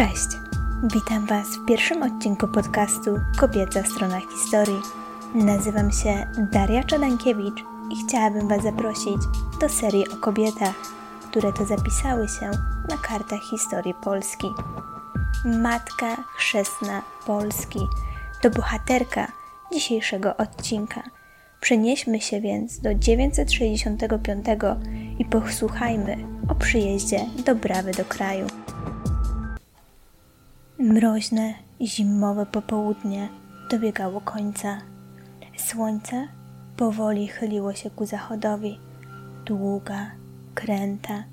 Cześć! Witam Was w pierwszym odcinku podcastu Kobieca Strona Historii. Nazywam się Daria Czadankiewicz i chciałabym Was zaprosić do serii o kobietach, które to zapisały się na kartach historii Polski. Matka chrzestna Polski to bohaterka dzisiejszego odcinka. Przenieśmy się więc do 965 i posłuchajmy o przyjeździe Dobrawy do kraju. Mroźne, zimowe popołudnie dobiegało końca. Słońce powoli chyliło się ku zachodowi. Długa, kręta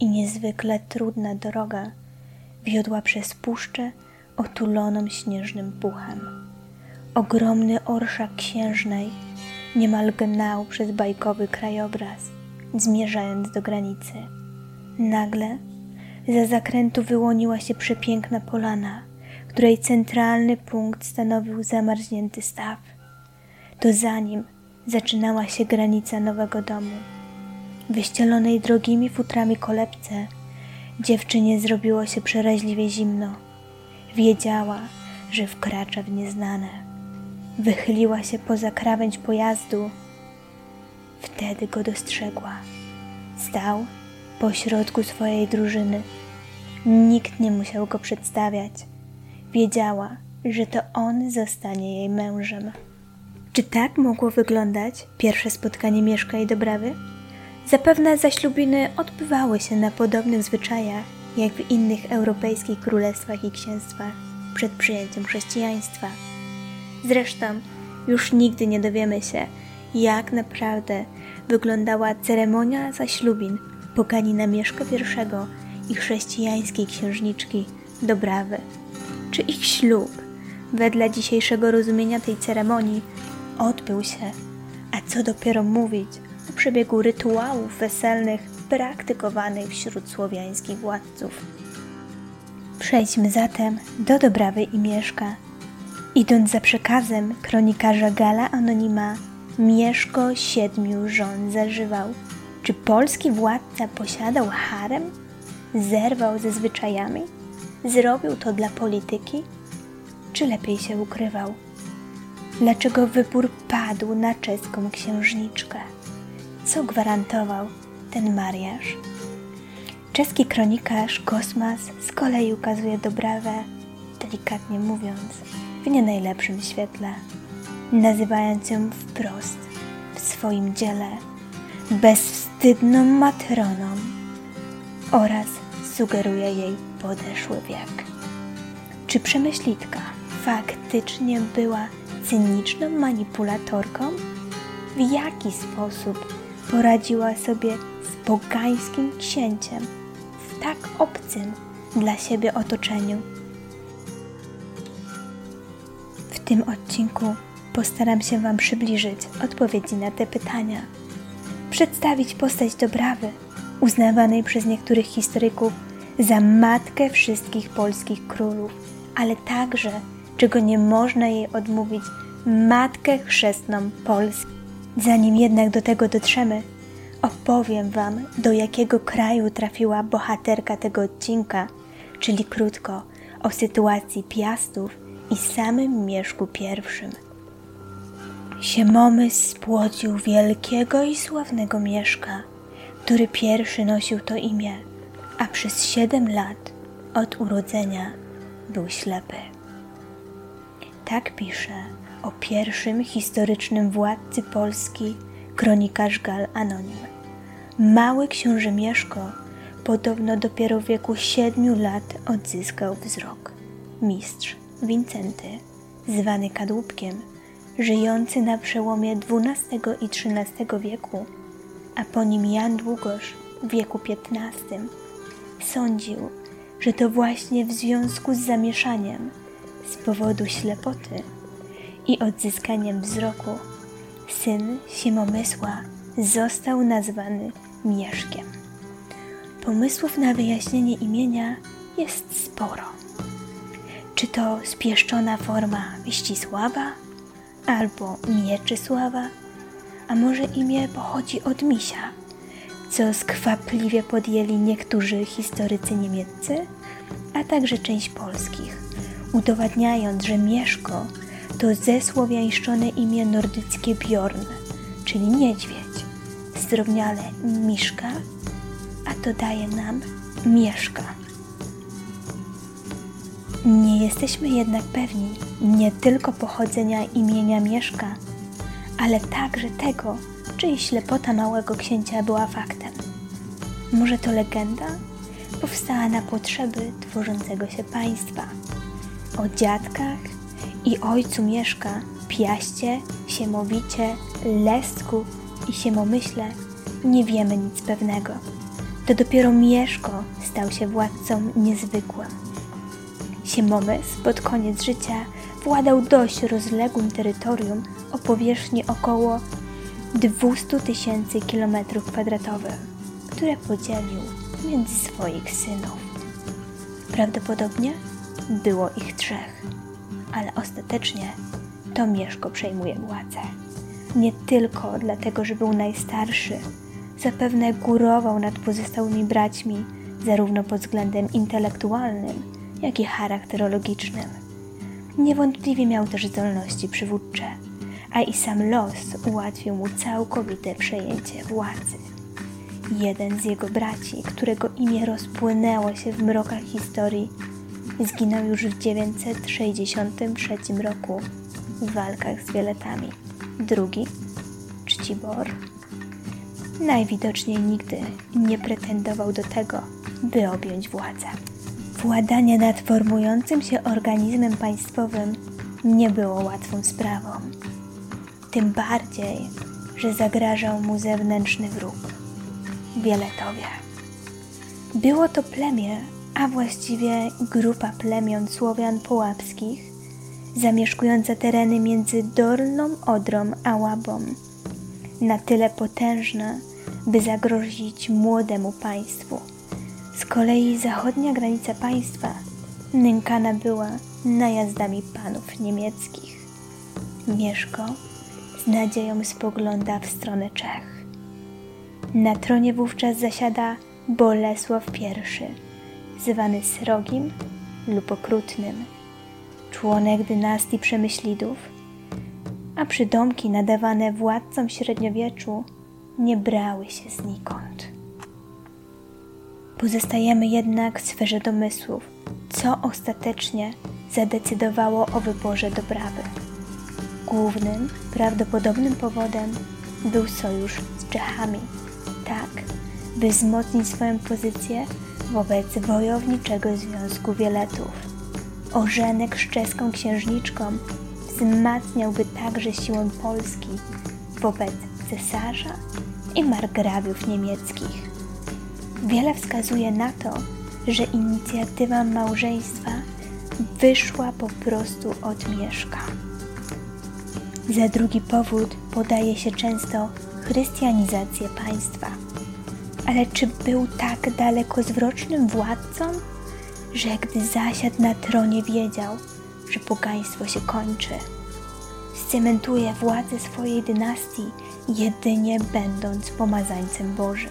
i niezwykle trudna droga wiodła przez puszczę otuloną śnieżnym puchem. Ogromny orszak księżnej niemal gnał przez bajkowy krajobraz, zmierzając do granicy. Nagle za zakrętu wyłoniła się przepiękna polana, której centralny punkt stanowił zamarznięty staw. To za nim zaczynała się granica nowego domu. Wyścielonej drogimi futrami kolebce, dziewczynie zrobiło się przeraźliwie zimno. Wiedziała, że wkracza w nieznane. Wychyliła się poza krawędź pojazdu. Wtedy go dostrzegła. Stał pośrodku swojej drużyny. Nikt nie musiał go przedstawiać. Wiedziała, że to on zostanie jej mężem. Czy tak mogło wyglądać pierwsze spotkanie Mieszka i Dobrawy? Zapewne zaślubiny odbywały się na podobnych zwyczajach, jak w innych europejskich królestwach i księstwach przed przyjęciem chrześcijaństwa. Zresztą już nigdy nie dowiemy się, jak naprawdę wyglądała ceremonia zaślubin poganina Mieszka I i chrześcijańskiej księżniczki Dobrawy. Czy ich ślub, wedle dzisiejszego rozumienia tej ceremonii, odbył się, a co dopiero mówić o przebiegu rytuałów weselnych praktykowanych wśród słowiańskich władców. Przejdźmy zatem do Dobrawy i Mieszka. Idąc za przekazem kronikarza Gala Anonima, Mieszko siedmiu żon zażywał – czy polski władca posiadał harem? Zerwał ze zwyczajami? Zrobił to dla polityki? Czy lepiej się ukrywał? Dlaczego wybór padł na czeską księżniczkę? Co gwarantował ten mariaż? Czeski kronikarz Kosmas z kolei ukazuje Dobrawę, delikatnie mówiąc, w nie najlepszym świetle, nazywając ją wprost w swoim dziele bezwstydną matroną oraz sugeruje jej podeszły wiek. Czy przemyślitka faktycznie była cyniczną manipulatorką? W jaki sposób poradziła sobie z pogańskim księciem w tak obcym dla siebie otoczeniu? W tym odcinku postaram się Wam przybliżyć odpowiedzi na te pytania przedstawić postać Dobrawy, uznawanej przez niektórych historyków za matkę wszystkich polskich królów, ale także, czego nie można jej odmówić, matkę chrzestną Polski. Zanim jednak do tego dotrzemy, opowiem Wam, do jakiego kraju trafiła bohaterka tego odcinka, czyli krótko o sytuacji Piastów i samym Mieszku I. Siemomysł spłodził wielkiego i sławnego Mieszka, który pierwszy nosił to imię, a przez siedem lat od urodzenia był ślepy. Tak pisze o pierwszym historycznym władcy Polski kronikarz Gal Anonim. Mały książę Mieszko podobno dopiero w wieku siedmiu lat odzyskał wzrok. Mistrz Wincenty, zwany kadłubkiem, żyjący na przełomie XII i XIII wieku, a po nim Jan Długosz w wieku XV, sądził, że to właśnie w związku z zamieszaniem z powodu ślepoty i odzyskaniem wzroku syn Siemomysła został nazwany Mieszkiem. Pomysłów na wyjaśnienie imienia jest sporo. Czy to spieszczona forma Ścisława? Albo Mieczysława, a może imię pochodzi od misia, co skwapliwie podjęli niektórzy historycy niemieccy, a także część polskich, udowadniając, że Mieszko to zesłowiańszczone imię nordyckie Bjorn, czyli niedźwiedź, zdrobniale Miszka, a to daje nam Mieszka. Nie jesteśmy jednak pewni nie tylko pochodzenia imienia Mieszka, ale także tego, czy ślepota małego księcia była faktem. Może to legenda powstała na potrzeby tworzącego się państwa. O dziadkach i ojcu Mieszka, Piaście, Siemowicie, Lestku i Siemomyśle nie wiemy nic pewnego. To dopiero Mieszko stał się władcą niezwykłym. Siemomysł pod koniec życia władał dość rozległym terytorium o powierzchni około 200 tysięcy kilometrów kwadratowych, które podzielił między swoich synów. Prawdopodobnie było ich trzech, ale ostatecznie to Mieszko przejmuje władzę. Nie tylko dlatego, że był najstarszy, zapewne górował nad pozostałymi braćmi, zarówno pod względem intelektualnym, jak i charakterologicznym. Niewątpliwie miał też zdolności przywódcze, a i sam los ułatwił mu całkowite przejęcie władzy. Jeden z jego braci, którego imię rozpłynęło się w mrokach historii, zginął już w 963 roku w walkach z Wieletami. Drugi, Czcibor, najwidoczniej nigdy nie pretendował do tego, by objąć władzę. Władanie nad formującym się organizmem państwowym nie było łatwą sprawą. Tym bardziej, że zagrażał mu zewnętrzny wróg Wieletowie. Było to plemię, a właściwie grupa plemion Słowian Połapskich, zamieszkująca tereny między Dolną Odrą a Łabą, na tyle potężna, by zagrozić młodemu państwu z kolei zachodnia granica państwa nękana była najazdami panów niemieckich. Mieszko z nadzieją spogląda w stronę Czech. Na tronie wówczas zasiada Bolesław I, zwany Srogim lub Okrutnym, członek dynastii Przemyślidów, a przydomki nadawane władcom średniowieczu nie brały się znikąd. Pozostajemy jednak w sferze domysłów, co ostatecznie zadecydowało o wyborze Dobrawy. Głównym, prawdopodobnym powodem był sojusz z Czechami, tak by wzmocnić swoją pozycję wobec wojowniczego Związku Wieletów. Ożenek z czeską księżniczką wzmacniałby także siłę Polski wobec cesarza i margrabiów niemieckich. Wiele wskazuje na to, że inicjatywa małżeństwa wyszła po prostu od Mieszka. Za drugi powód podaje się często chrystianizację państwa. Ale czy był tak dalekowzrocznym władcą, że gdy zasiadł na tronie wiedział, że pogaństwo się kończy? Scementuje władzę swojej dynastii jedynie będąc pomazańcem Bożym.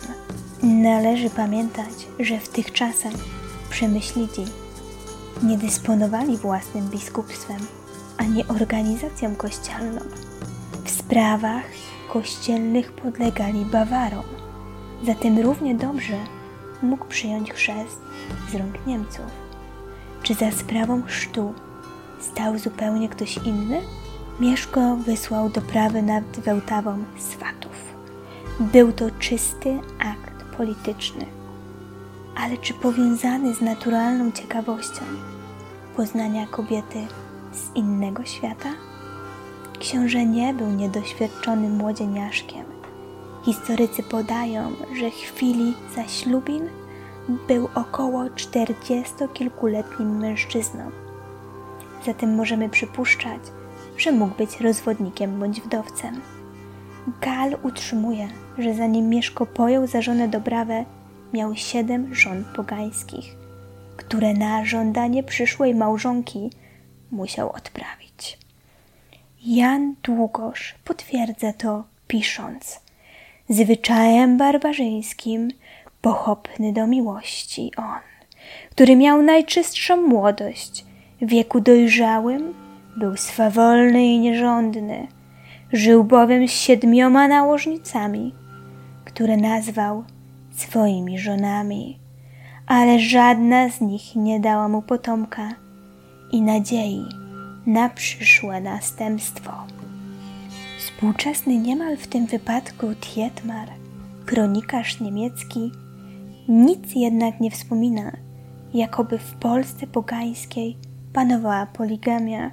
Należy pamiętać, że w tych czasach przemyślidzi nie dysponowali własnym biskupstwem ani organizacją kościelną. W sprawach kościelnych podlegali Bawarom, zatem równie dobrze mógł przyjąć chrzest z rąk Niemców. Czy za sprawą chrztu stał zupełnie ktoś inny? Mieszko wysłał do prawy nad Wełtawą swatów. Był to czysty akt polityczny, ale czy powiązany z naturalną ciekawością poznania kobiety z innego świata? Książę nie był niedoświadczonym młodzieniaszkiem. Historycy podają, że chwili zaślubin był około czterdziestokilkuletnim mężczyzną. Zatem możemy przypuszczać, że mógł być rozwodnikiem bądź wdowcem. Gal utrzymuje, że zanim Mieszko pojął za żonę Dobrawę, miał siedem żon pogańskich, które na żądanie przyszłej małżonki musiał odprawić. Jan Długosz potwierdza to pisząc. Zwyczajem barbarzyńskim, pochopny do miłości on, który miał najczystszą młodość, w wieku dojrzałym był swawolny i nierządny, żył bowiem z siedmioma nałożnicami, które nazwał swoimi żonami, ale żadna z nich nie dała mu potomka i nadziei na przyszłe następstwo. Współczesny niemal w tym wypadku Tietmar, kronikarz niemiecki, nic jednak nie wspomina, jakoby w Polsce pogańskiej panowała poligamia.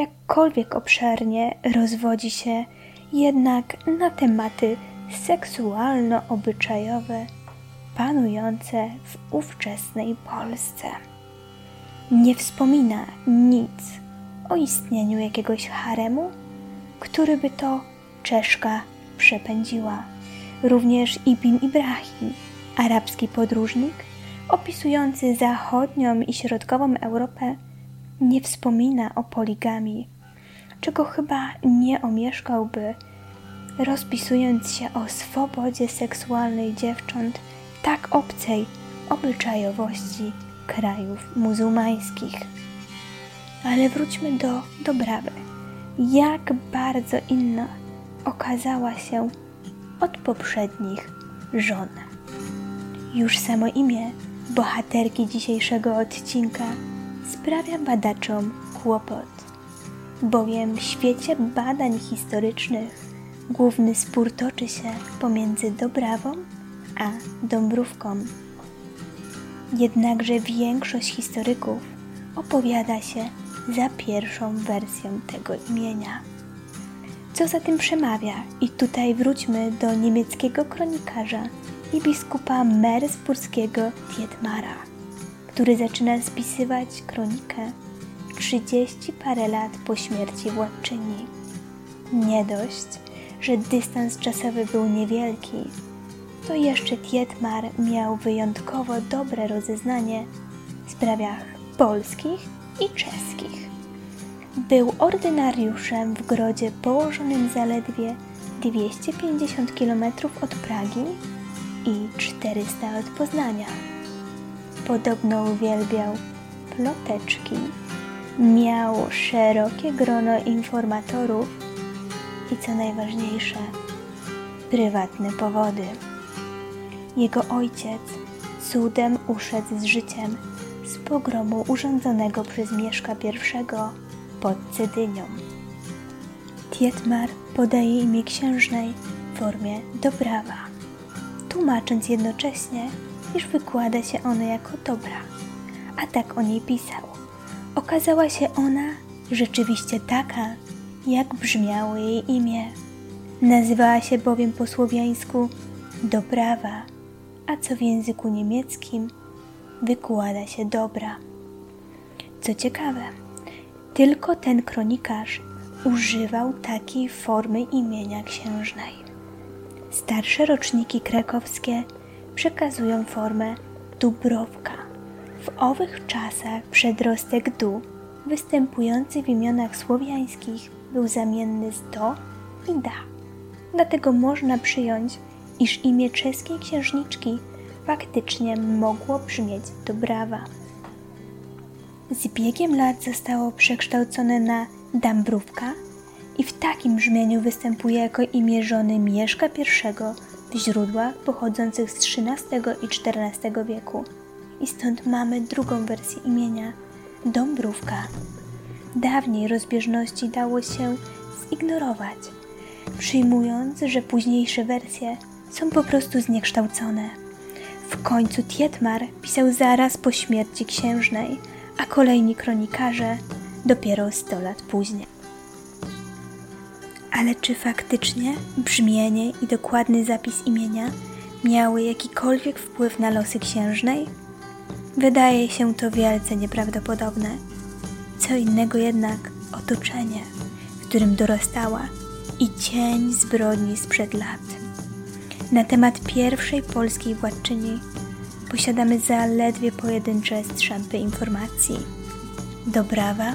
Jakkolwiek obszernie rozwodzi się jednak na tematy seksualno-obyczajowe panujące w ówczesnej Polsce. Nie wspomina nic o istnieniu jakiegoś haremu, który by to Czeszka przepędziła. Również Ibn Ibrahim, arabski podróżnik, opisujący zachodnią i środkową Europę, nie wspomina o poligami, czego chyba nie omieszkałby, rozpisując się o swobodzie seksualnej dziewcząt tak obcej obyczajowości krajów muzułmańskich. Ale wróćmy do Dobrawy. Jak bardzo inna okazała się od poprzednich żon. Już samo imię bohaterki dzisiejszego odcinka sprawia badaczom kłopot, bowiem w świecie badań historycznych główny spór toczy się pomiędzy Dobrawą a Dąbrówką. Jednakże większość historyków opowiada się za pierwszą wersją tego imienia. Co za tym przemawia? I tutaj wróćmy do niemieckiego kronikarza i biskupa mersburskiego Tietmara, który zaczyna spisywać kronikę trzydzieści parę lat po śmierci władczyni. Nie dość, że dystans czasowy był niewielki, to jeszcze Tietmar miał wyjątkowo dobre rozeznanie w sprawach polskich i czeskich. Był ordynariuszem w grodzie położonym zaledwie 250 km od Pragi i 400 od Poznania. Podobno uwielbiał ploteczki, miał szerokie grono informatorów i co najważniejsze, prywatne powody. Jego ojciec cudem uszedł z życiem z pogromu urządzonego przez Mieszka I pod Cedynią. Tietmar podaje imię księżnej w formie Dobrawa, tłumacząc jednocześnie, iż wykłada się ono jako dobra, a tak o niej pisał. Okazała się ona rzeczywiście taka, jak brzmiało jej imię. Nazywała się bowiem po słowiańsku Dobrawa, a co w języku niemieckim wykłada się dobra. Co ciekawe, tylko ten kronikarz używał takiej formy imienia księżnej. Starsze roczniki krakowskie przekazują formę Dubrowka. W owych czasach przedrostek du, występujący w imionach słowiańskich, był zamienny z do i da. Dlatego można przyjąć, iż imię czeskiej księżniczki faktycznie mogło brzmieć Dobrawa. Z biegiem lat zostało przekształcone na Dambrówka i w takim brzmieniu występuje jako imię żony Mieszka I w źródłach pochodzących z XIII i XIV wieku. I stąd mamy drugą wersję imienia Dąbrówka. Dawniej rozbieżności dało się zignorować, przyjmując, że późniejsze wersje są po prostu zniekształcone. W końcu Tietmar pisał zaraz po śmierci księżnej, a kolejni kronikarze dopiero 100 lat później. Ale czy faktycznie brzmienie i dokładny zapis imienia miały jakikolwiek wpływ na losy księżnej? Wydaje się to wielce nieprawdopodobne. Co innego jednak otoczenie, w którym dorastała i cień zbrodni sprzed lat. Na temat pierwszej polskiej władczyni posiadamy zaledwie pojedyncze strzępy informacji. Dobrawa,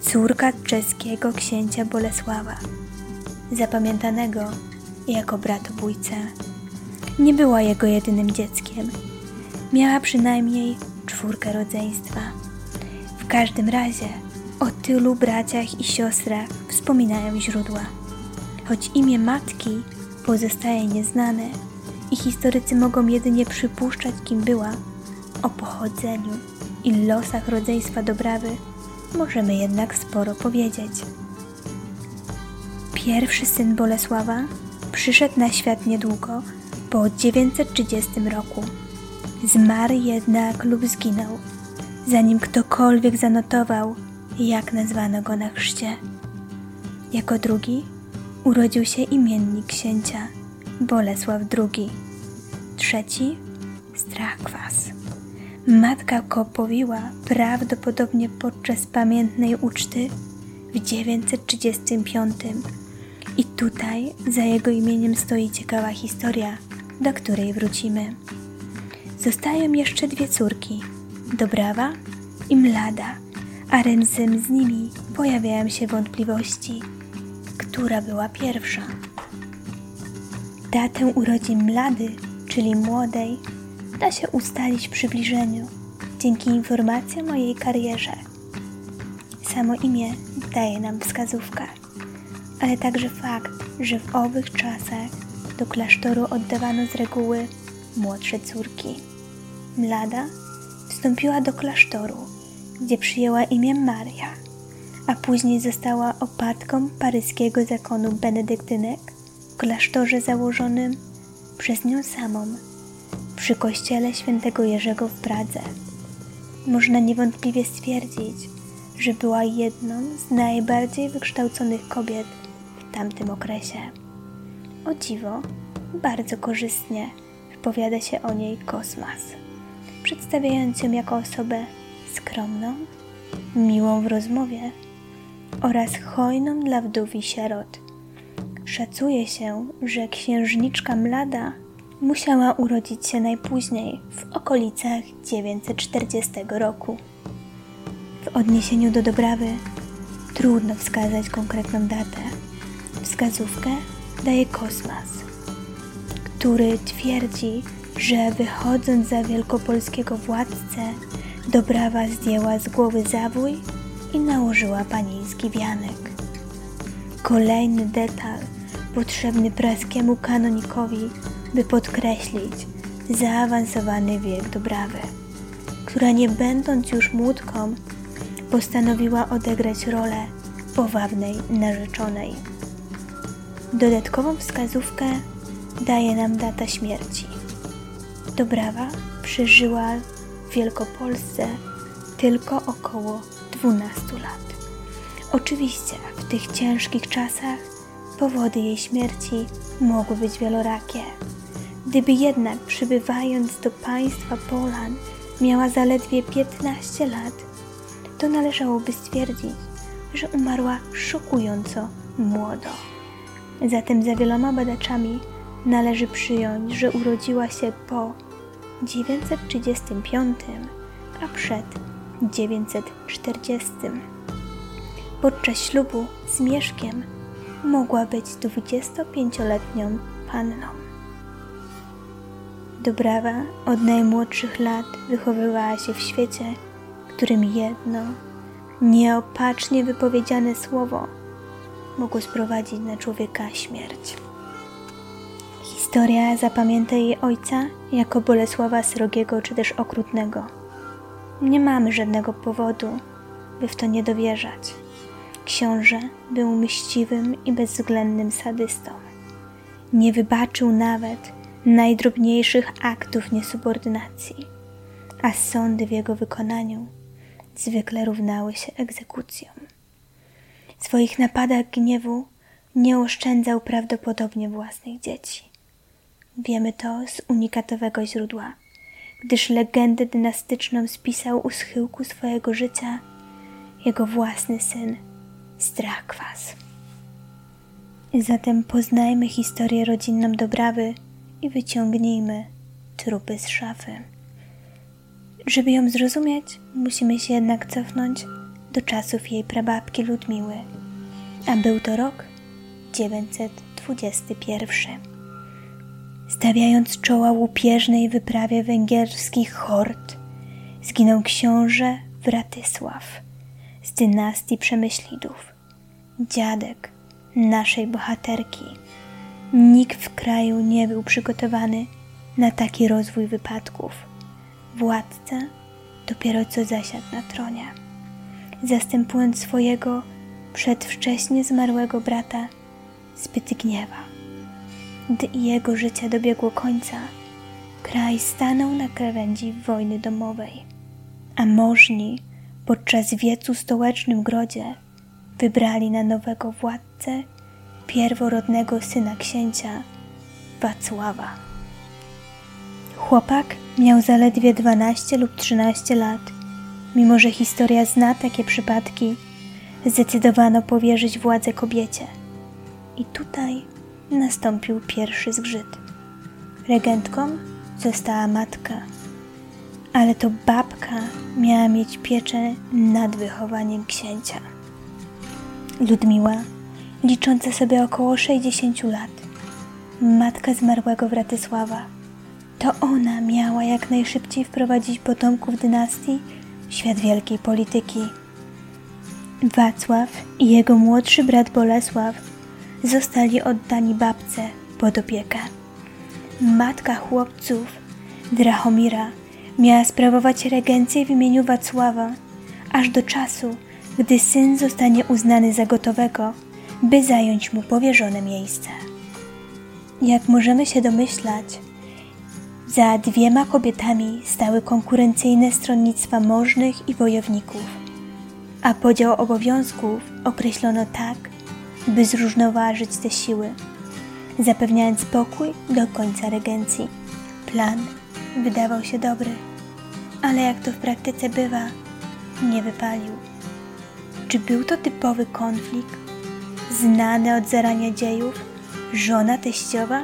córka czeskiego księcia Bolesława, zapamiętanego jako bratobójca. Nie była jego jedynym dzieckiem. Miała przynajmniej czwórkę rodzeństwa. W każdym razie o tylu braciach i siostrach wspominają źródła. Choć imię matki pozostaje nieznane i historycy mogą jedynie przypuszczać, kim była, o pochodzeniu i losach rodzeństwa Dobrawy możemy jednak sporo powiedzieć. Pierwszy syn Bolesława przyszedł na świat niedługo po 930 roku. Zmarł jednak lub zginął, zanim ktokolwiek zanotował, jak nazwano go na chrzcie. Jako drugi urodził się imiennik księcia Bolesław II. Trzeci Strachwas. Matka go powiła prawdopodobnie podczas pamiętnej uczty w 935 i tutaj za jego imieniem stoi ciekawa historia, do której wrócimy. Zostają jeszcze dwie córki, Dobrawa i Mlada, a razem z nimi pojawiają się wątpliwości, która była pierwsza. Datę urodzin Mlady, czyli młodej, da się ustalić w przybliżeniu dzięki informacjom o jej karierze. Samo imię daje nam wskazówkę, ale także fakt, że w owych czasach do klasztoru oddawano z reguły młodsze córki. Mlada wstąpiła do klasztoru, gdzie przyjęła imię Maria, a później została opatką paryskiego zakonu benedyktynek w klasztorze założonym przez nią samą przy kościele świętego Jerzego w Pradze. Można niewątpliwie stwierdzić, że była jedną z najbardziej wykształconych kobiet tamtym okresie. O dziwo, bardzo korzystnie wypowiada się o niej Kosmas, przedstawiając ją jako osobę skromną, miłą w rozmowie oraz hojną dla wdów i sierot. Szacuje się, że księżniczka Mlada musiała urodzić się najpóźniej w okolicach 940 roku. W odniesieniu do Dobrawy trudno wskazać konkretną datę. Wskazówkę daje Kosmas, który twierdzi, że wychodząc za wielkopolskiego władcę, Dobrawa zdjęła z głowy zawój i nałożyła panieński wianek. Kolejny detal potrzebny praskiemu kanonikowi by podkreślić zaawansowany wiek Dobrawy, która nie będąc już młódką, postanowiła odegrać rolę powabnej narzeczonej. Dodatkową wskazówkę daje nam data śmierci. Dobrawa przeżyła w Wielkopolsce tylko około 12 lat. Oczywiście w tych ciężkich czasach powody jej śmierci mogły być wielorakie. Gdyby jednak przybywając do państwa Polan miała zaledwie 15 lat, to należałoby stwierdzić, że umarła szokująco młodo. Zatem za wieloma badaczami należy przyjąć, że urodziła się po 935, a przed 940. Podczas ślubu z Mieszkiem mogła być 25-letnią panną. Dobrawa od najmłodszych lat wychowywała się w świecie, którym jedno, nieopatrznie wypowiedziane słowo mogło sprowadzić na człowieka śmierć. Historia zapamięta jej ojca jako Bolesława Srogiego czy też Okrutnego. Nie mamy żadnego powodu, by w to nie dowierzać. Książę był mściwym i bezwzględnym sadystą. Nie wybaczył nawet najdrobniejszych aktów niesubordynacji, a sądy w jego wykonaniu zwykle równały się egzekucjom. Swoich napadach gniewu nie oszczędzał prawdopodobnie własnych dzieci. Wiemy to z unikatowego źródła, gdyż legendę dynastyczną spisał u schyłku swojego życia jego własny syn Strakwas. Zatem poznajmy historię rodzinną Dobrawy i wyciągnijmy trupy z szafy. Żeby ją zrozumieć, musimy się jednak cofnąć do czasów jej prababki Ludmiły, a był to rok 912. XXI. Stawiając czoła łupieżnej wyprawie węgierskich hord, zginął książę Wratysław z dynastii Przemyślidów, dziadek naszej bohaterki. Nikt w kraju nie był przygotowany na taki rozwój wypadków. Władca dopiero co zasiadł na tronie, zastępując swojego przedwcześnie zmarłego brata Zbytgniewa. Gdy jego życie dobiegło końca, kraj stanął na krawędzi wojny domowej, a możni podczas wiecu stołecznym grodzie wybrali na nowego władcę pierworodnego syna księcia Wacława. Chłopak miał zaledwie 12 lub 13 lat. Mimo, że historia zna takie przypadki, zdecydowano powierzyć władzę kobiecie. I tutaj nastąpił pierwszy zgrzyt. Regentką została matka, ale to babka miała mieć pieczę nad wychowaniem księcia. Ludmiła, licząca sobie około 60 lat, matka zmarłego Wratysława, to ona miała jak najszybciej wprowadzić potomków dynastii świat wielkiej polityki. Wacław i jego młodszy brat Bolesław zostali oddani babce pod opiekę. Matka chłopców, Drahomira, miała sprawować regencję w imieniu Wacława, aż do czasu, gdy syn zostanie uznany za gotowego, by zająć mu powierzone miejsce. Jak możemy się domyślać, za dwiema kobietami stały konkurencyjne stronnictwa możnych i wojowników, a podział obowiązków określono tak, by zrównoważyć te siły, zapewniając spokój do końca regencji. Plan wydawał się dobry, ale jak to w praktyce bywa, nie wypalił. Czy był to typowy konflikt, znany od zarania dziejów, żona teściowa?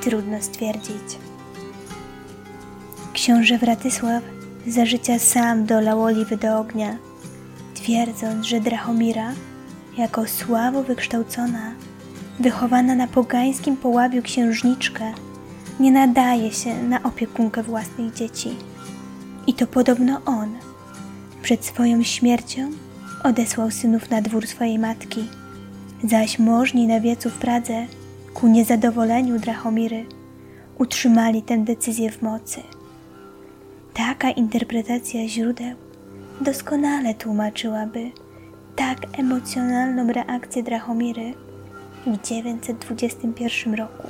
Trudno stwierdzić. Książę Wratysław za życia sam dolał oliwy do ognia, twierdząc, że Drahomira, jako słabo wykształcona, wychowana na pogańskim połabiu księżniczkę, nie nadaje się na opiekunkę własnych dzieci. I to podobno on, przed swoją śmiercią, odesłał synów na dwór swojej matki, zaś możni na wiecu w Pradze, ku niezadowoleniu Drahomiry, utrzymali tę decyzję w mocy. Taka interpretacja źródeł doskonale tłumaczyłaby tak emocjonalną reakcję Drahomiry w 921 roku.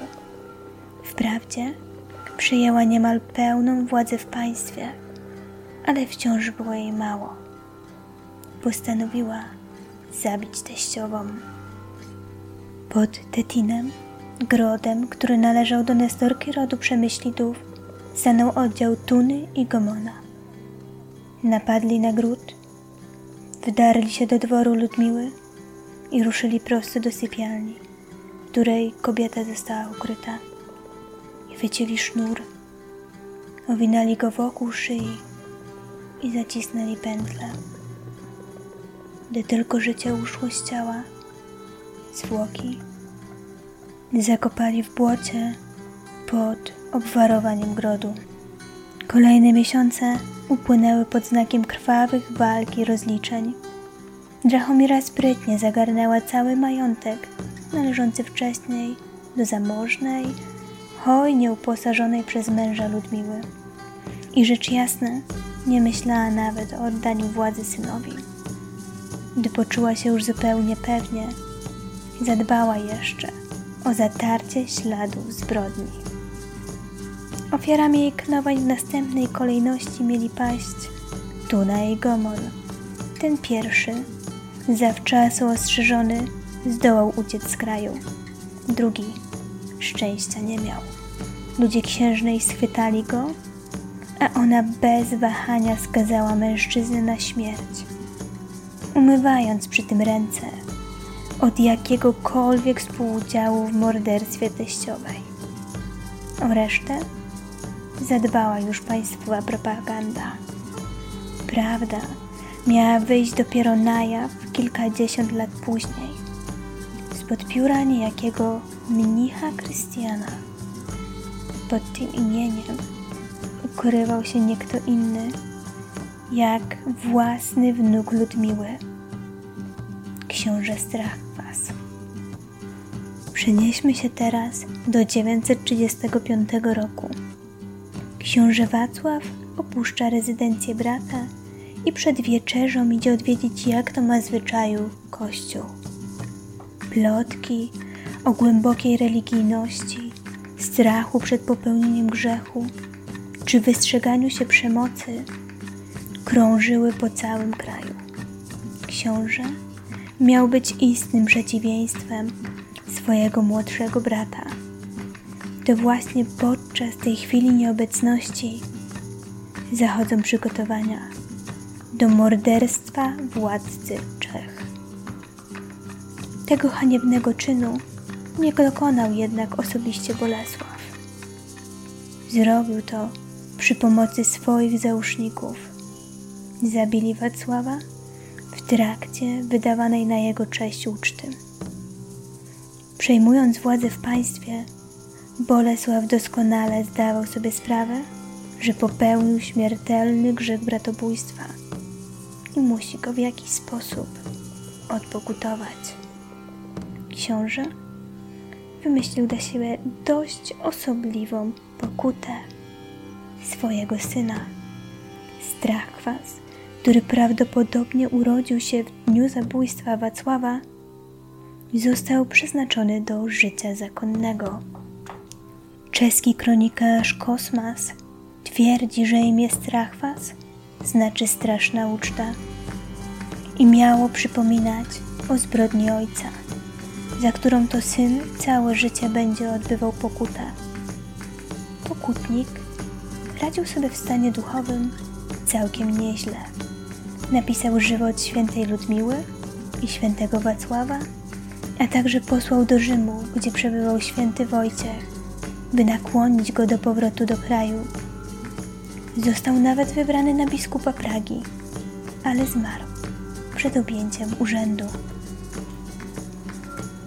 Wprawdzie przyjęła niemal pełną władzę w państwie, ale wciąż było jej mało. Postanowiła zabić teściową. Pod Tetinem, grodem, który należał do Nestorki rodu Przemyślidów, stanął oddział Tuny i Gomona. Napadli na gród, wydarli się do dworu Ludmiły i ruszyli prosto do sypialni, w której kobieta została ukryta. I wycięli sznur, owinęli go wokół szyi i zacisnęli pętle. Gdy tylko życie uszło z ciała, zwłoki zakopali w błocie pod obwarowaniem grodu. Kolejne miesiące upłynęły pod znakiem krwawych walk i rozliczeń. Drahomira sprytnie zagarnęła cały majątek należący wcześniej do zamożnej, hojnie uposażonej przez męża Ludmiły. I rzecz jasna, nie myślała nawet o oddaniu władzy synowi. Gdy poczuła się już zupełnie pewnie, zadbała jeszcze o zatarcie śladów zbrodni. Ofiarami jej knowań w następnej kolejności mieli paść Tuna i Gomor. Ten pierwszy, zawczasu ostrzeżony, zdołał uciec z kraju. Drugi szczęścia nie miał. Ludzie księżnej schwytali go, a ona bez wahania skazała mężczyznę na śmierć, umywając przy tym ręce od jakiegokolwiek współudziału w morderstwie teściowej. O resztę zadbała już państwowa propaganda. Prawda miała wyjść dopiero na jaw kilkadziesiąt lat później. spod pióra niejakiego mnicha Krystiana. Pod tym imieniem ukrywał się nie kto inny, jak własny wnuk Ludmiły, książę Strachwas. Przenieśmy się teraz do 935 roku. Książę Wacław opuszcza rezydencję brata i przed wieczerzą idzie odwiedzić, jak to ma zwyczaju, kościół. Plotki o głębokiej religijności, strachu przed popełnieniem grzechu czy wystrzeganiu się przemocy krążyły po całym kraju. Książę miał być istnym przeciwieństwem swojego młodszego brata. To właśnie podczas tej chwili nieobecności zachodzą przygotowania do morderstwa władcy Czech. Tego haniebnego czynu nie dokonał jednak osobiście Bolesław. Zrobił to przy pomocy swoich załóżników. Zabili Wacława w trakcie wydawanej na jego cześć uczty. Przejmując władzę w państwie, Bolesław doskonale zdawał sobie sprawę, że popełnił śmiertelny grzech bratobójstwa i musi go w jakiś sposób odpokutować. Książę wymyślił dla siebie dość osobliwą pokutę swojego syna. Strachwas, który prawdopodobnie urodził się w dniu zabójstwa Wacława, został przeznaczony do życia zakonnego. Czeski kronikarz Kosmas twierdzi, że imię Strachwas znaczy straszna uczta i miało przypominać o zbrodni ojca, za którą to syn całe życie będzie odbywał pokutę. Pokutnik radził sobie w stanie duchowym całkiem nieźle. Napisał żywot świętej Ludmiły i świętego Wacława, a także posłał do Rzymu, gdzie przebywał święty Wojciech, by nakłonić go do powrotu do kraju. Został nawet wybrany na biskupa Pragi, ale zmarł przed objęciem urzędu.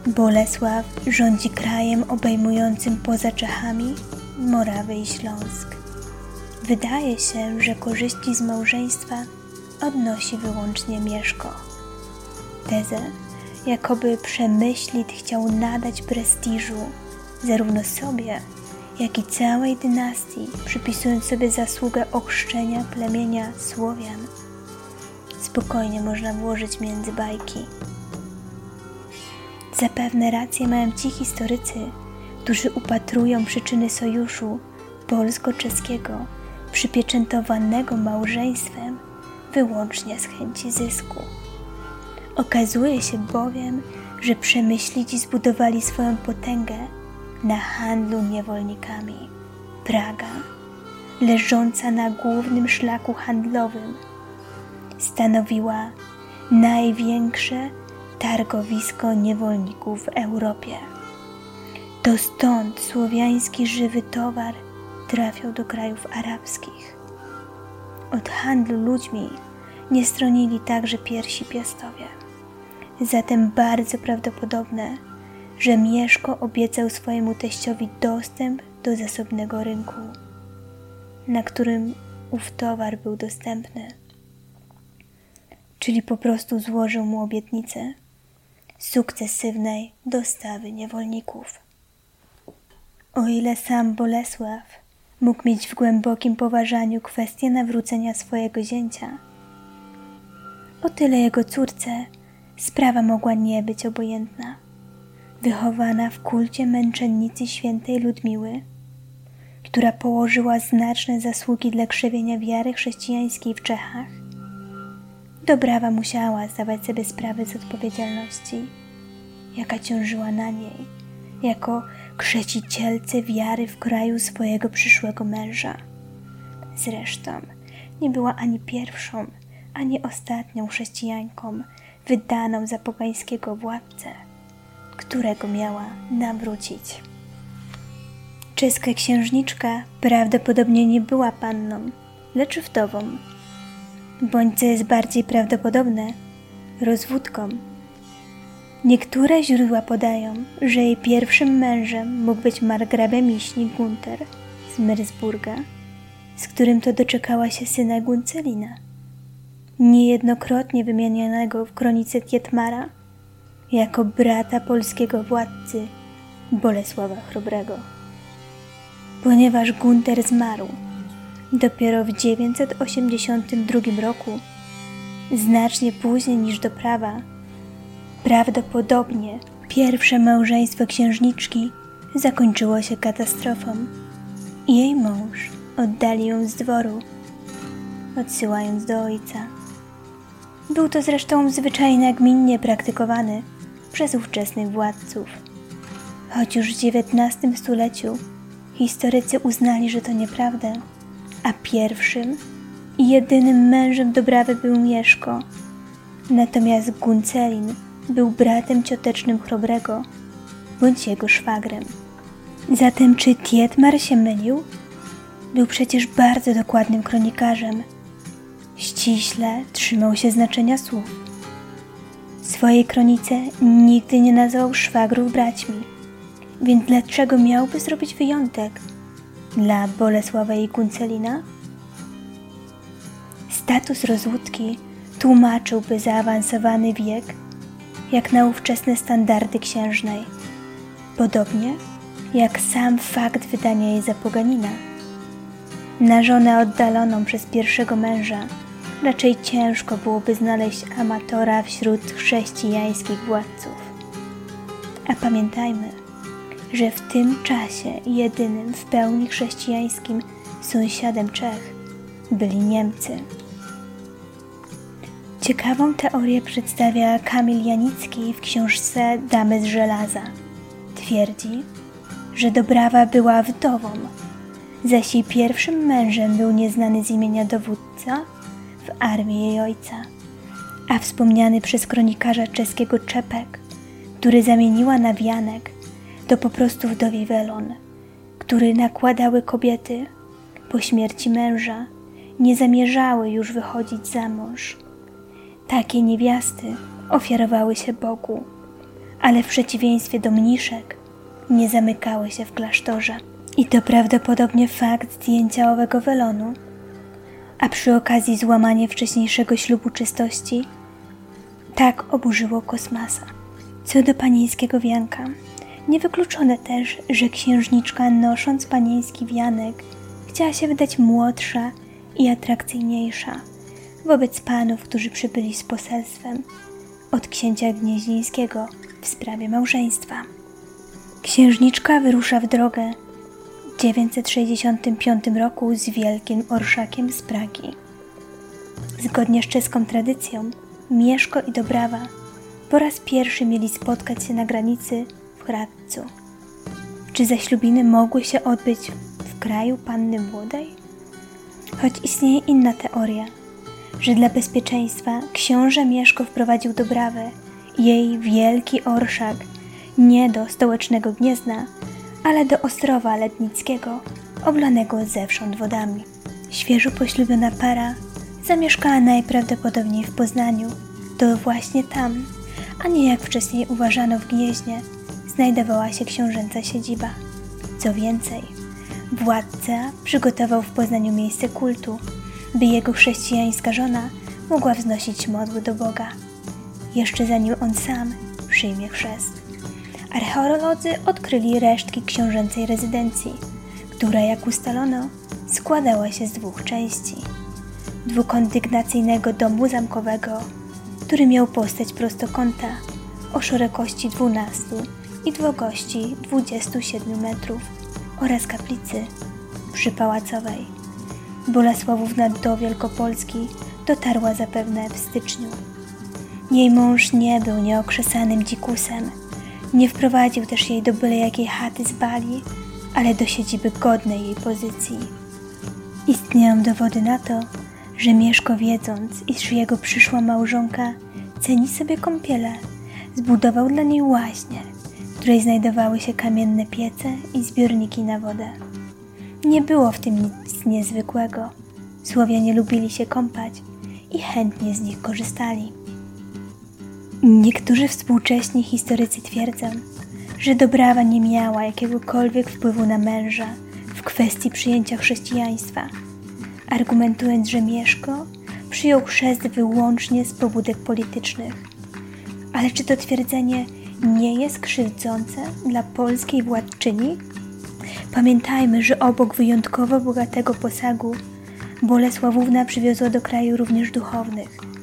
Bolesław rządzi krajem obejmującym poza Czechami Morawę i Śląsk. Wydaje się, że korzyści z małżeństwa odnosi wyłącznie Mieszko. Tezę, jakoby Przemyślit chciał nadać prestiżu zarówno sobie, jak i całej dynastii, przypisując sobie zasługę ochrzczenia plemienia Słowian. Spokojnie można włożyć między bajki. Zapewne rację mają ci historycy, którzy upatrują przyczyny sojuszu polsko-czeskiego przypieczętowanego małżeństwem wyłącznie z chęci zysku. Okazuje się bowiem, że przemyślici zbudowali swoją potęgę na handlu niewolnikami. Praga, leżąca na głównym szlaku handlowym, stanowiła największe targowisko niewolników w Europie. To stąd słowiański żywy towar trafiał do krajów arabskich. Od handlu ludźmi nie stronili także pierwsi piastowie. Zatem bardzo prawdopodobne, że Mieszko obiecał swojemu teściowi dostęp do zasobnego rynku, na którym ów towar był dostępny. Czyli po prostu złożył mu obietnicę sukcesywnej dostawy niewolników. O ile sam Bolesław mógł mieć w głębokim poważaniu kwestię nawrócenia swojego zięcia, o tyle jego córce sprawa mogła nie być obojętna. Wychowana w kulcie męczennicy świętej Ludmiły, która położyła znaczne zasługi dla krzewienia wiary chrześcijańskiej w Czechach, Dobrawa musiała zdawać sobie sprawę z odpowiedzialności, jaka ciążyła na niej, jako krzecicielce wiary w kraju swojego przyszłego męża. Zresztą nie była ani pierwszą, ani ostatnią chrześcijanką wydaną za pogańskiego władcę, którego miała nawrócić. Czeska księżniczka prawdopodobnie nie była panną, lecz wdową, bądź co jest bardziej prawdopodobne, rozwódką. Niektóre źródła podają, że jej pierwszym mężem mógł być margrabia miśni Gunter z Mersburga, z którym to doczekała się syna Guncelina, niejednokrotnie wymienianego w kronice Kietmara jako brata polskiego władcy Bolesława Chrobrego. Ponieważ Gunter zmarł dopiero w 982 roku, znacznie później niż do prawa, prawdopodobnie pierwsze małżeństwo księżniczki zakończyło się katastrofą jej mąż oddali ją z dworu, odsyłając do ojca. Był to zresztą zwyczaj nagminnie praktykowany przez ówczesnych władców. Choć już w XIX stuleciu historycy uznali, że to nieprawda, a pierwszym i jedynym mężem Dobrawy był Mieszko, natomiast Guncelin był bratem ciotecznym Chrobrego bądź jego szwagrem. Zatem czy Tietmar się mylił? Był przecież bardzo dokładnym kronikarzem. Ściśle trzymał się znaczenia słów. Swojej kronice nigdy nie nazwał szwagrów braćmi, więc dlaczego miałby zrobić wyjątek dla Bolesława i Kuncelina? Status rozłódki tłumaczyłby zaawansowany wiek jak na ówczesne standardy księżnej, podobnie jak sam fakt wydania jej za poganina. Na żonę oddaloną przez pierwszego męża raczej ciężko byłoby znaleźć amatora wśród chrześcijańskich władców. A pamiętajmy, że w tym czasie jedynym w pełni chrześcijańskim sąsiadem Czech byli Niemcy. Ciekawą teorię przedstawia Kamil Janicki w książce Damy z żelaza. Twierdzi, że Dobrawa była wdową, zaś jej pierwszym mężem był nieznany z imienia dowódca w armii jej ojca, a wspomniany przez kronikarza czeskiego Czepek, który zamieniła na wianek, to po prostu wdowi welon, który nakładały kobiety po śmierci męża, nie zamierzały już wychodzić za mąż. Takie niewiasty ofiarowały się Bogu, ale w przeciwieństwie do mniszek nie zamykały się w klasztorze. I to prawdopodobnie fakt zdjęcia owego welonu, a przy okazji złamanie wcześniejszego ślubu czystości, tak oburzyło kosmasa. Co do panieńskiego wianka, niewykluczone też, że księżniczka nosząc panieński wianek chciała się wydać młodsza i atrakcyjniejsza wobec panów, którzy przybyli z poselstwem od księcia Gnieźnieńskiego w sprawie małżeństwa. Księżniczka wyrusza w drogę w 965 roku z wielkim orszakiem z Pragi. Zgodnie z czeską tradycją, Mieszko i Dobrawa po raz pierwszy mieli spotkać się na granicy w Hradcu. Czy zaślubiny mogły się odbyć w kraju panny młodej? Choć istnieje inna teoria, że dla bezpieczeństwa książę Mieszko wprowadził Dobrawę jej wielki orszak nie do stołecznego Gniezna, ale do Ostrowa Letnickiego, oblanego zewsząd wodami. Świeżo poślubiona para zamieszkała najprawdopodobniej w Poznaniu. To właśnie tam, a nie jak wcześniej uważano w Gnieźnie, znajdowała się książęca siedziba. Co więcej, władca przygotował w Poznaniu miejsce kultu, by jego chrześcijańska żona mogła wznosić modły do Boga, jeszcze zanim on sam przyjmie chrzest archeolodzy odkryli resztki książęcej rezydencji, która, jak ustalono, składała się z dwóch części. Dwukondygnacyjnego domu zamkowego, który miał postać prostokąta o szerokości 12 i długości 27 metrów oraz kaplicy przypałacowej. Bolesławówna do Wielkopolski dotarła zapewne w styczniu. Jej mąż nie był nieokrzesanym dzikusem, nie wprowadził też jej do byle jakiej chaty z Bali, ale do siedziby godnej jej pozycji. Istnieją dowody na to, że Mieszko wiedząc, iż jego przyszła małżonka ceni sobie kąpiele, zbudował dla niej łaźnię, w której znajdowały się kamienne piece i zbiorniki na wodę. Nie było w tym nic niezwykłego. Słowianie lubili się kąpać i chętnie z nich korzystali. Niektórzy współcześni historycy twierdzą, że Dobrawa nie miała jakiegokolwiek wpływu na męża w kwestii przyjęcia chrześcijaństwa, argumentując, że Mieszko przyjął chrzest wyłącznie z pobudek politycznych. Ale czy to twierdzenie nie jest krzywdzące dla polskiej władczyni? Pamiętajmy, że obok wyjątkowo bogatego posagu Bolesławówna przywiozła do kraju również duchownych,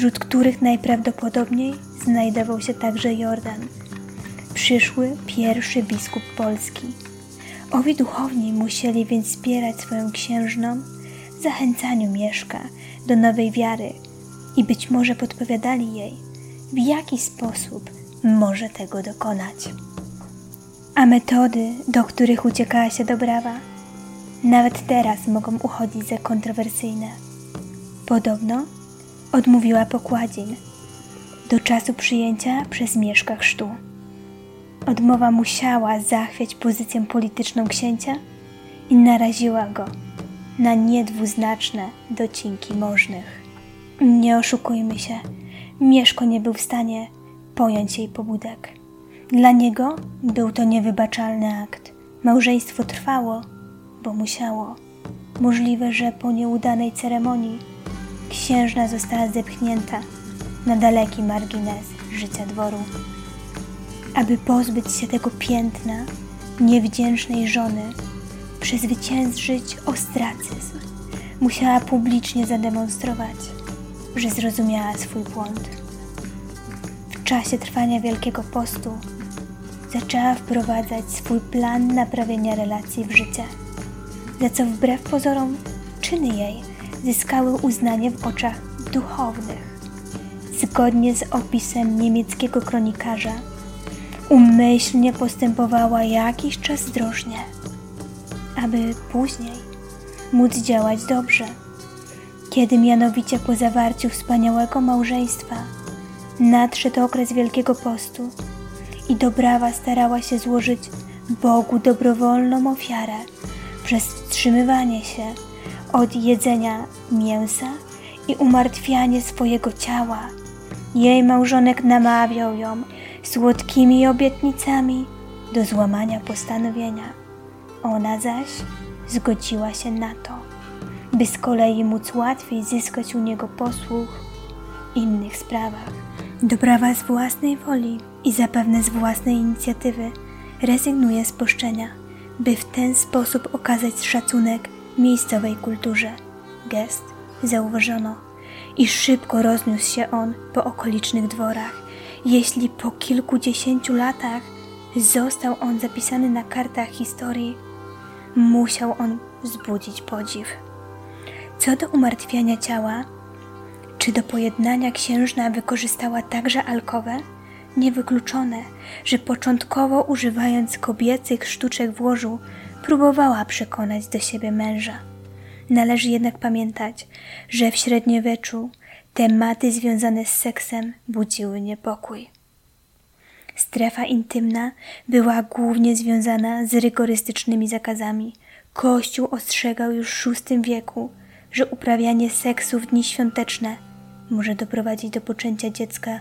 wśród których najprawdopodobniej znajdował się także Jordan, przyszły pierwszy biskup polski. Owi duchowni musieli więc wspierać swoją księżną w zachęcaniu Mieszka do nowej wiary i być może podpowiadali jej, w jaki sposób może tego dokonać. A metody, do których uciekała się Dobrawa, nawet teraz mogą uchodzić za kontrowersyjne. Podobno odmówiła pokładzin do czasu przyjęcia przez Mieszka chrztu. Odmowa musiała zachwiać pozycję polityczną księcia i naraziła go na niedwuznaczne docinki możnych. Nie oszukujmy się, Mieszko nie był w stanie pojąć jej pobudek. Dla niego był to niewybaczalny akt. Małżeństwo trwało, bo musiało. Możliwe, że po nieudanej ceremonii księżna została zepchnięta na daleki margines życia dworu. Aby pozbyć się tego piętna niewdzięcznej żony, przezwyciężyć ostracyzm, musiała publicznie zademonstrować, że zrozumiała swój błąd. W czasie trwania Wielkiego Postu zaczęła wprowadzać swój plan naprawienia relacji w życie, za co wbrew pozorom czyny jej zyskały uznanie w oczach duchownych. Zgodnie z opisem niemieckiego kronikarza, umyślnie postępowała jakiś czas zdrożnie, aby później móc działać dobrze. Kiedy mianowicie po zawarciu wspaniałego małżeństwa nadszedł okres Wielkiego Postu i Dobrawa starała się złożyć Bogu dobrowolną ofiarę przez wstrzymywanie się od jedzenia mięsa i umartwianie swojego ciała. Jej małżonek namawiał ją słodkimi obietnicami do złamania postanowienia. Ona zaś zgodziła się na to, by z kolei móc łatwiej zyskać u niego posłuch w innych sprawach. Dobrawa z własnej woli i zapewne z własnej inicjatywy rezygnuje z poszczenia, by w ten sposób okazać szacunek miejscowej kulturze. Gest zauważono i szybko rozniósł się on po okolicznych dworach. Jeśli po kilkudziesięciu latach został on zapisany na kartach historii, musiał on wzbudzić podziw. Co do umartwiania ciała, czy do pojednania księżna wykorzystała także alkowę? Niewykluczone, że początkowo używając kobiecych sztuczek w łożu, próbowała przekonać do siebie męża. Należy jednak pamiętać, że w średniowieczu tematy związane z seksem budziły niepokój. Strefa intymna była głównie związana z rygorystycznymi zakazami. Kościół ostrzegał już w VI wieku, że uprawianie seksu w dni świąteczne może doprowadzić do poczęcia dziecka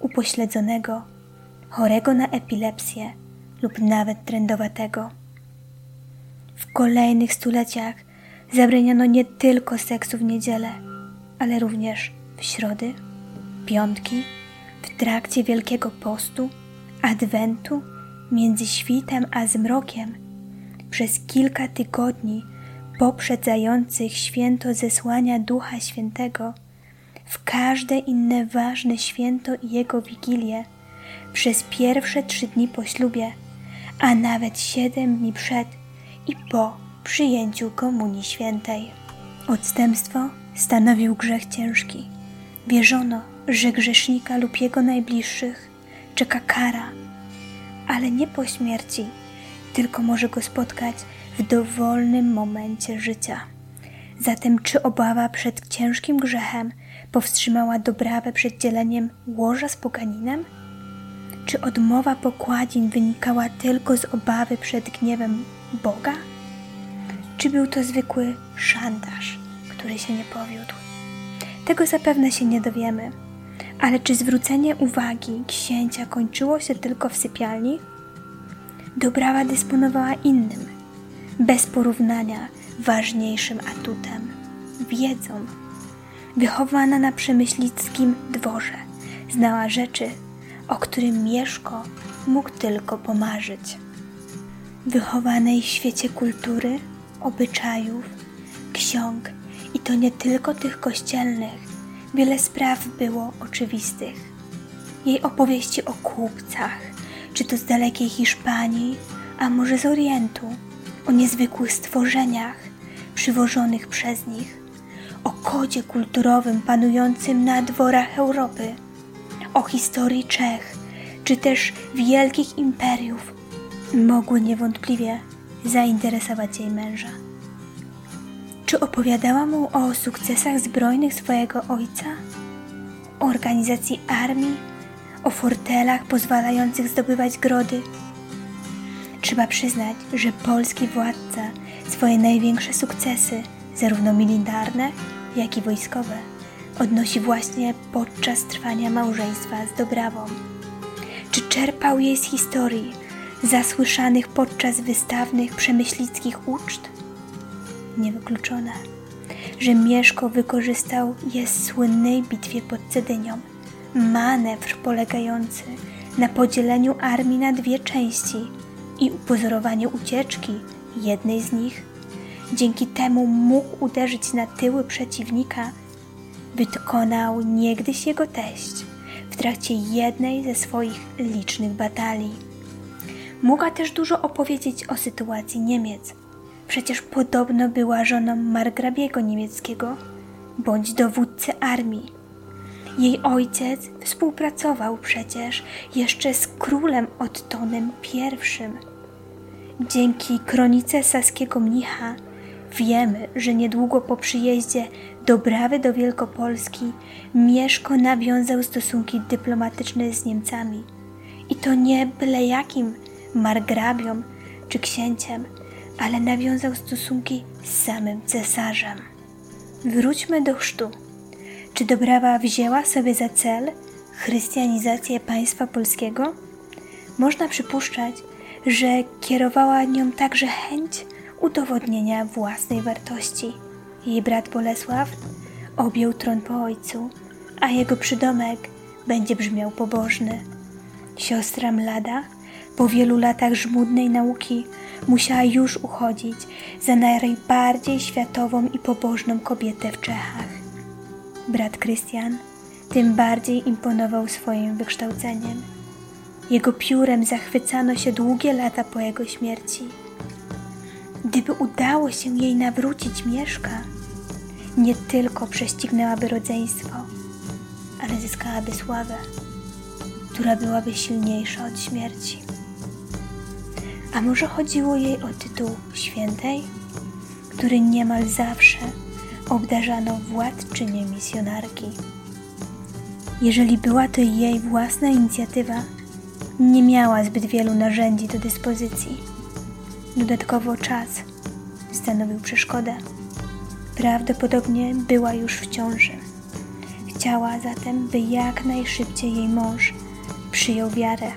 upośledzonego, chorego na epilepsję lub nawet trędowatego. W kolejnych stuleciach zabraniano nie tylko seksu w niedzielę, ale również w środy, piątki, w trakcie Wielkiego Postu, Adwentu, między świtem a zmrokiem, przez kilka tygodni poprzedzających święto zesłania Ducha Świętego, w każde inne ważne święto i jego wigilię, przez pierwsze trzy dni po ślubie, a nawet siedem dni przed i po przyjęciu Komunii Świętej. Odstępstwo stanowił grzech ciężki. Wierzono, że grzesznika lub jego najbliższych czeka kara, ale nie po śmierci, tylko może go spotkać w dowolnym momencie życia. Zatem czy obawa przed ciężkim grzechem powstrzymała Dobrawę przed dzieleniem łoża z poganinem? Czy odmowa pokładzin wynikała tylko z obawy przed gniewem Boga? Czy był to zwykły szantaż, który się nie powiódł? Tego zapewne się nie dowiemy, Ale czy zwrócenie uwagi księcia kończyło się tylko w sypialni? Dobrawa dysponowała innym, bez porównania ważniejszym atutem wiedzą. Wychowana na przemyślickim dworze, znała rzeczy, o którym Mieszko mógł tylko pomarzyć. Wychowanej w świecie kultury, obyczajów, ksiąg i to nie tylko tych kościelnych, wiele spraw było oczywistych. Jej opowieści o kupcach, czy to z dalekiej Hiszpanii, a może z Orientu, o niezwykłych stworzeniach przywożonych przez nich, o kodzie kulturowym panującym na dworach Europy, o historii Czech, czy też wielkich imperiów, mogły niewątpliwie zainteresować jej męża. Czy opowiadała mu o sukcesach zbrojnych swojego ojca? O organizacji armii? O fortelach pozwalających zdobywać grody? Trzeba przyznać, że polski władca swoje największe sukcesy, zarówno militarne, jak i wojskowe, odnosi właśnie podczas trwania małżeństwa z Dobrawą. Czy czerpał jej z historii, zasłyszanych podczas wystawnych przemyślickich uczt? Niewykluczone, że Mieszko wykorzystał je w słynnej bitwie pod Cedynią. Manewr polegający na podzieleniu armii na dwie części i upozorowaniu ucieczki jednej z nich. Dzięki temu mógł uderzyć na tyły przeciwnika, wykonał niegdyś jego teść w trakcie jednej ze swoich licznych batalii. Mogła też dużo opowiedzieć o sytuacji Niemiec. Przecież podobno była żoną margrabiego niemieckiego bądź dowódcy armii. Jej ojciec współpracował przecież jeszcze z królem Ottonem I. Dzięki kronice saskiego mnicha wiemy, że niedługo po przyjeździe Dobrawy do Wielkopolski Mieszko nawiązał stosunki dyplomatyczne z Niemcami. I to nie byle jakim margrabią czy księciem, ale nawiązał stosunki z samym cesarzem. Wróćmy do chrztu. Czy Dobrawa wzięła sobie za cel chrystianizację państwa polskiego? Można przypuszczać, że kierowała nią także chęć udowodnienia własnej wartości. Jej brat Bolesław objął tron po ojcu, a jego przydomek będzie brzmiał pobożny. Siostra Mlada po wielu latach żmudnej nauki musiała już uchodzić za najbardziej światową i pobożną kobietę w Czechach. Brat Krystian tym bardziej imponował swoim wykształceniem. Jego piórem zachwycano się długie lata po jego śmierci. Gdyby udało się jej nawrócić Mieszka, nie tylko prześcignęłaby rodzeństwo, ale zyskałaby sławę, która byłaby silniejsza od śmierci. A może chodziło jej o tytuł świętej, który niemal zawsze obdarzano władczynię misjonarki. Jeżeli była to jej własna inicjatywa, nie miała zbyt wielu narzędzi do dyspozycji. Dodatkowo czas stanowił przeszkodę. Prawdopodobnie była już w ciąży. Chciała zatem, by jak najszybciej jej mąż przyjął wiarę,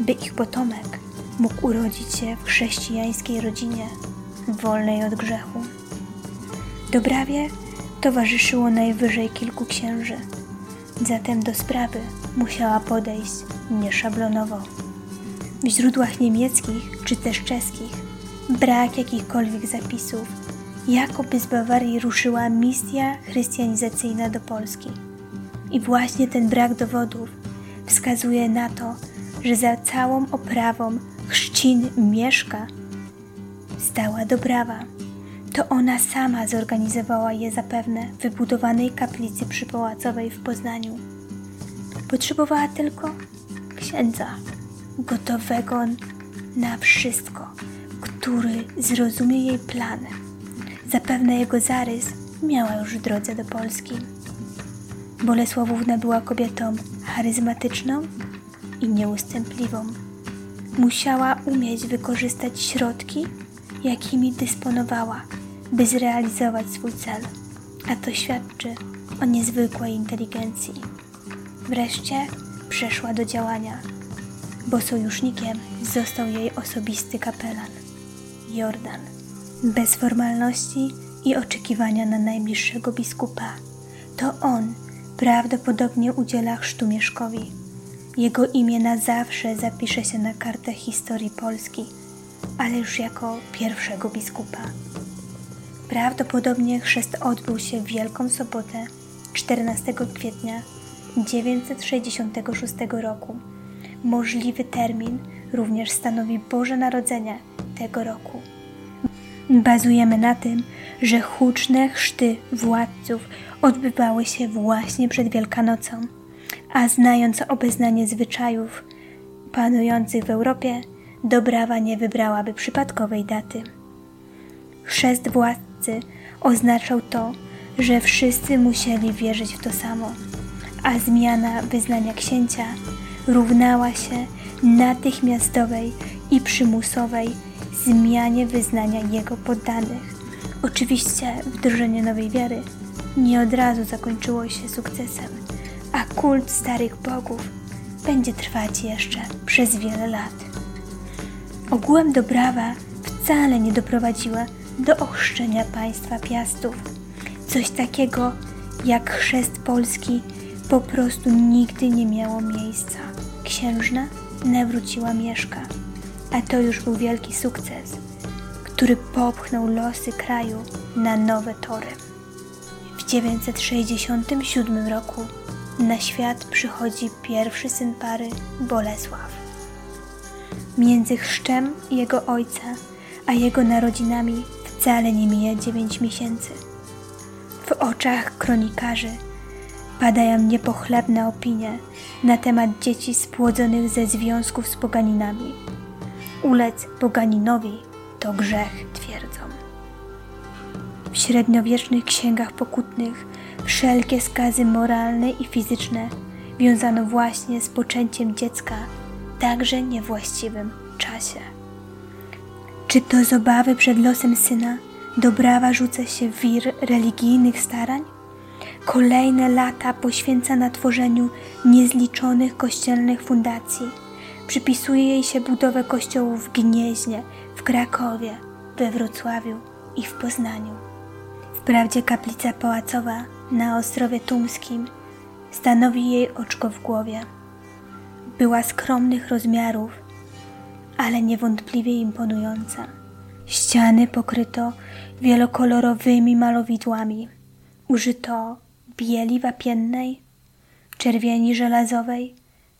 by ich potomek mógł urodzić się w chrześcijańskiej rodzinie, wolnej od grzechu. Dobrawie towarzyszyło najwyżej kilku księży, zatem do sprawy musiała podejść nieszablonowo. W źródłach niemieckich czy też czeskich brak jakichkolwiek zapisów, jakoby z Bawarii ruszyła misja chrystianizacyjna do Polski. I właśnie ten brak dowodów wskazuje na to, że za całą oprawą chrzcin Mieszka stała Dobrawa. To ona sama zorganizowała je zapewne w wybudowanej kaplicy przypałacowej w Poznaniu. Potrzebowała tylko księdza, gotowego na wszystko, który zrozumie jej plany. Zapewne jego zarys miała już w drodze do Polski. Bolesławówna była kobietą charyzmatyczną i nieustępliwą. Musiała umieć wykorzystać środki, jakimi dysponowała, by zrealizować swój cel, a to świadczy o niezwykłej inteligencji. Wreszcie przeszła do działania, bo sojusznikiem został jej osobisty kapelan Jordan. Bez formalności i oczekiwania na najbliższego biskupa. To on prawdopodobnie udziela chrztu Mieszkowi. Jego imię na zawsze zapisze się na kartach historii Polski, ale już jako pierwszego biskupa. Prawdopodobnie chrzest odbył się w Wielką Sobotę 14 kwietnia 966 roku. Możliwy termin również stanowi Boże Narodzenie tego roku. Bazujemy na tym, że huczne chrzty władców odbywały się właśnie przed Wielkanocą, a znając obeznanie zwyczajów panujących w Europie, Dobrawa nie wybrałaby przypadkowej daty. Chrzest władcy oznaczał to, że wszyscy musieli wierzyć w to samo, a zmiana wyznania księcia równała się natychmiastowej i przymusowej zmianie wyznania jego poddanych. Oczywiście wdrożenie nowej wiary nie od razu zakończyło się sukcesem, a kult starych bogów będzie trwać jeszcze przez wiele lat. Ogółem Dobrawa wcale nie doprowadziła do ochrzczenia państwa Piastów. Coś takiego jak chrzest Polski po prostu nigdy nie miało miejsca. Księżna nawróciła Mieszka, a to już był wielki sukces, który popchnął losy kraju na nowe tory. W 967 roku na świat przychodzi pierwszy syn pary Bolesław. Między chrzczem jego ojca a jego narodzinami wcale nie mija dziewięć miesięcy. W oczach kronikarzy padają niepochlebne opinie na temat dzieci spłodzonych ze związków z poganinami. Ulec poganinowi to grzech, twierdzą. W średniowiecznych księgach pokutnych wszelkie skazy moralne i fizyczne wiązano właśnie z poczęciem dziecka, także niewłaściwym czasie. Czy to z obawy przed losem syna dobrawa rzuca się w wir religijnych starań? Kolejne lata poświęca na tworzeniu niezliczonych kościelnych fundacji. Przypisuje jej się budowę kościołów w Gnieźnie, w Krakowie, we Wrocławiu i w Poznaniu. Wprawdzie kaplica pałacowa na Ostrowie Tumskim stanowi jej oczko w głowie. Była skromnych rozmiarów, ale niewątpliwie imponująca. Ściany pokryto wielokolorowymi malowidłami. Użyto bieli wapiennej, czerwieni żelazowej,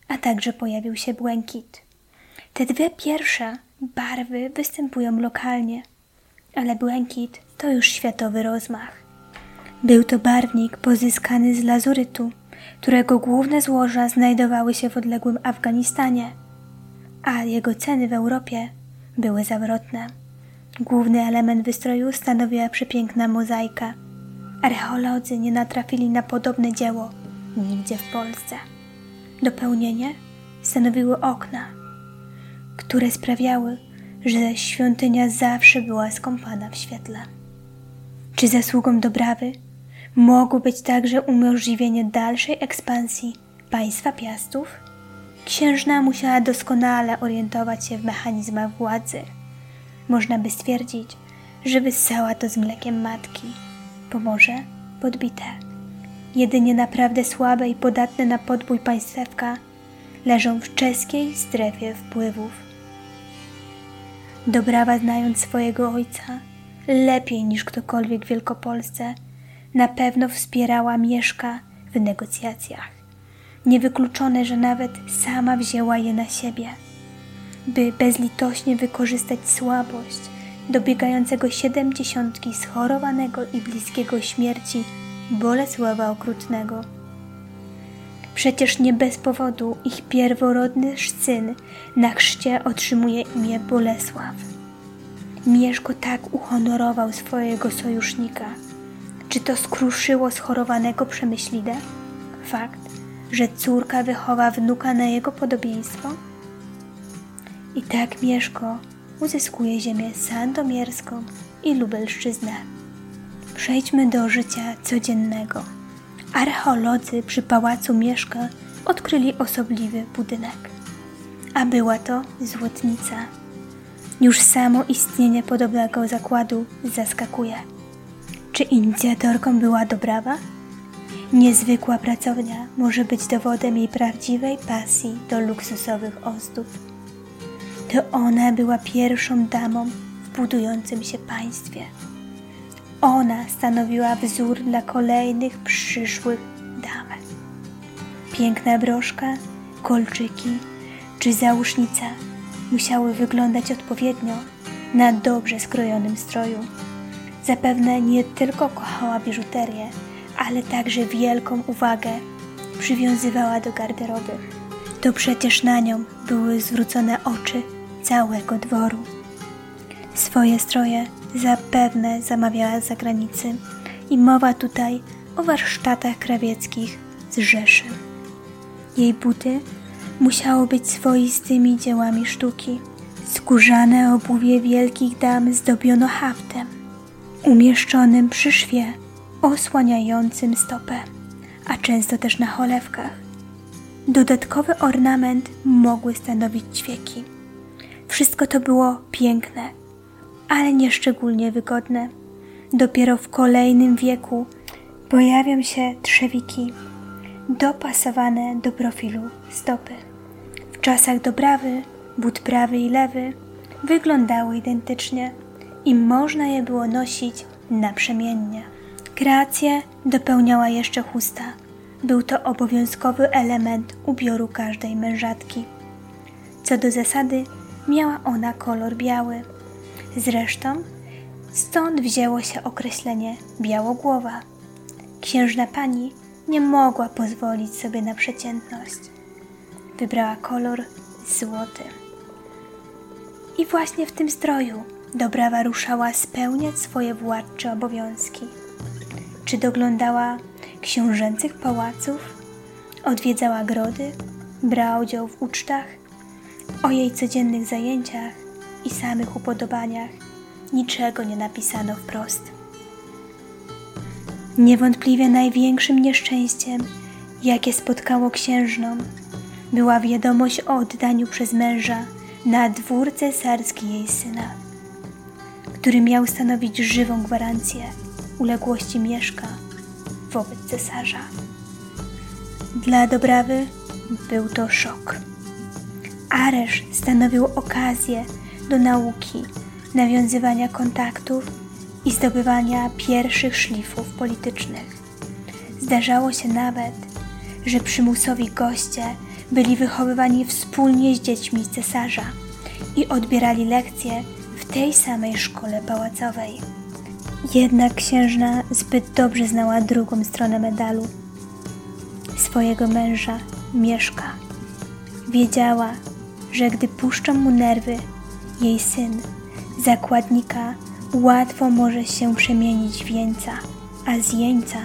a także pojawił się błękit. Te dwie pierwsze barwy występują lokalnie, ale błękit to już światowy rozmach. Był to barwnik pozyskany z lazurytu, którego główne złoża znajdowały się w odległym Afganistanie, a jego ceny w Europie były zawrotne. Główny element wystroju stanowiła przepiękna mozaika. Archeolodzy nie natrafili na podobne dzieło nigdzie w Polsce. Dopełnienie stanowiły okna, które sprawiały, że świątynia zawsze była skąpana w świetle. Czy zasługą Dobrawy mogło być także umożliwienie dalszej ekspansji państwa Piastów? Księżna musiała doskonale orientować się w mechanizmach władzy. Można by stwierdzić, że wyssała to z mlekiem matki, bo może podbite. Jedynie naprawdę słabe i podatne na podbój państewka leżą w czeskiej strefie wpływów. Dobrawa, znając swojego ojca lepiej niż ktokolwiek w Wielkopolsce, na pewno wspierała Mieszka w negocjacjach. Niewykluczone, że nawet sama wzięła je na siebie, by bezlitośnie wykorzystać słabość dobiegającego siedemdziesiątki schorowanego i bliskiego śmierci Bolesława Okrutnego. Przecież nie bez powodu ich pierworodny syn na chrzcie otrzymuje imię Bolesław. Mieszko tak uhonorował swojego sojusznika. Czy to skruszyło schorowanego Przemyślidę? Fakt, że córka wychowa wnuka na jego podobieństwo? I tak Mieszko uzyskuje ziemię sandomierską i lubelszczyznę. Przejdźmy do życia codziennego. Archeolodzy przy pałacu Mieszka odkryli osobliwy budynek. A była to złotnica. Już samo istnienie podobnego zakładu zaskakuje. Czy inicjatorką była Dobrawa? Niezwykła pracownia może być dowodem jej prawdziwej pasji do luksusowych ozdób. To ona była pierwszą damą w budującym się państwie. Ona stanowiła wzór dla kolejnych przyszłych damek. Piękna broszka, kolczyki czy załóżnica musiały wyglądać odpowiednio na dobrze skrojonym stroju. Zapewne nie tylko kochała biżuterię, ale także wielką uwagę przywiązywała do garderoby. To przecież na nią były zwrócone oczy całego dworu. Swoje stroje zapewne zamawiała z zagranicy i mowa tutaj o warsztatach krawieckich z Rzeszy. Jej buty musiały być swoistymi dziełami sztuki. Skórzane obuwie wielkich dam zdobiono haftem, umieszczonym przy szwie, osłaniającym stopę, a często też na cholewkach. Dodatkowy ornament mogły stanowić ćwieki. Wszystko to było piękne, ale nieszczególnie wygodne. Dopiero w kolejnym wieku pojawią się trzewiki dopasowane do profilu stopy. W czasach dobrawy but prawy i lewy wyglądały identycznie i można je było nosić naprzemiennie. Kreację dopełniała jeszcze chusta. Był to obowiązkowy element ubioru każdej mężatki. Co do zasady, miała ona kolor biały. Zresztą stąd wzięło się określenie białogłowa. Księżna pani nie mogła pozwolić sobie na przeciętność. Wybrała kolor złoty. I właśnie w tym stroju Dobrawa ruszała spełniać swoje władcze obowiązki. Czy doglądała książęcych pałaców, odwiedzała grody, brała udział w ucztach, o jej codziennych zajęciach i samych upodobaniach niczego nie napisano wprost. Niewątpliwie największym nieszczęściem, jakie spotkało księżną, była wiadomość o oddaniu przez męża na dwór cesarski jej syna, który miał stanowić żywą gwarancję uległości Mieszka wobec cesarza. Dla Dobrawy był to szok. Aresz stanowił okazję do nauki, nawiązywania kontaktów i zdobywania pierwszych szlifów politycznych. Zdarzało się nawet, że przymusowi goście byli wychowywani wspólnie z dziećmi cesarza i odbierali lekcje w tej samej szkole pałacowej. Jednak księżna zbyt dobrze znała drugą stronę medalu swojego męża, Mieszka. Wiedziała, że gdy puszczą mu nerwy, jej syn, zakładnika, łatwo może się przemienić w jeńca, a z jeńca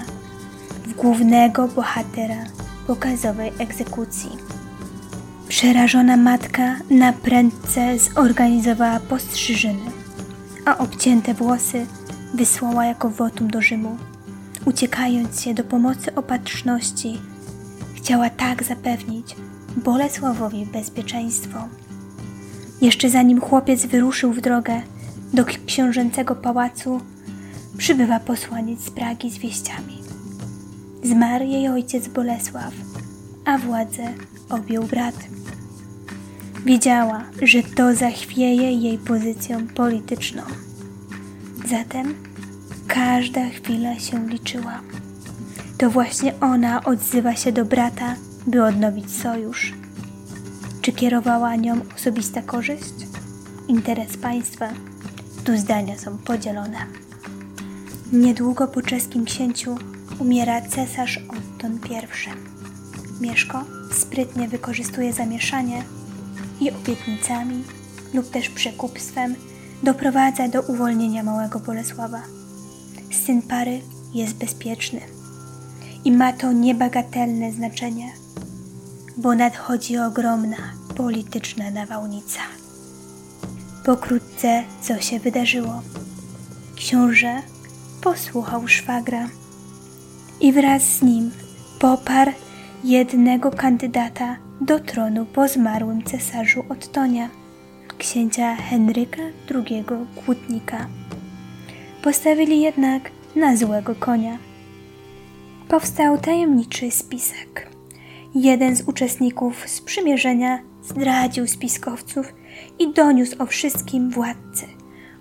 w głównego bohatera pokazowej egzekucji. Przerażona matka na prędce zorganizowała postrzyżyny, a obcięte włosy wysłała jako wotum do Rzymu. Uciekając się do pomocy opatrzności, chciała tak zapewnić Bolesławowi bezpieczeństwo. Jeszcze zanim chłopiec wyruszył w drogę, do książęcego pałacu przybywa posłaniec z Pragi z wieściami. Zmarł jej ojciec Bolesław, a władzę objął brat. Wiedziała, że to zachwieje jej pozycją polityczną. Zatem każda chwila się liczyła. To właśnie ona odzywa się do brata, by odnowić sojusz. Czy kierowała nią osobista korzyść? Interes państwa? Tu zdania są podzielone. Niedługo po czeskim księciu umiera cesarz Otton I. Mieszko sprytnie wykorzystuje zamieszanie i obietnicami lub też przekupstwem doprowadza do uwolnienia małego Bolesława. Syn pary jest bezpieczny i ma to niebagatelne znaczenie, bo nadchodzi ogromna polityczna nawałnica. Pokrótce co się wydarzyło. Książę posłuchał szwagra i wraz z nim poparł jednego kandydata do tronu po zmarłym cesarzu Ottonia, księcia Henryka II Kłótnika. Postawili jednak na złego konia. Powstał tajemniczy spisek. Jeden z uczestników sprzymierzenia zdradził spiskowców i doniósł o wszystkim władcy,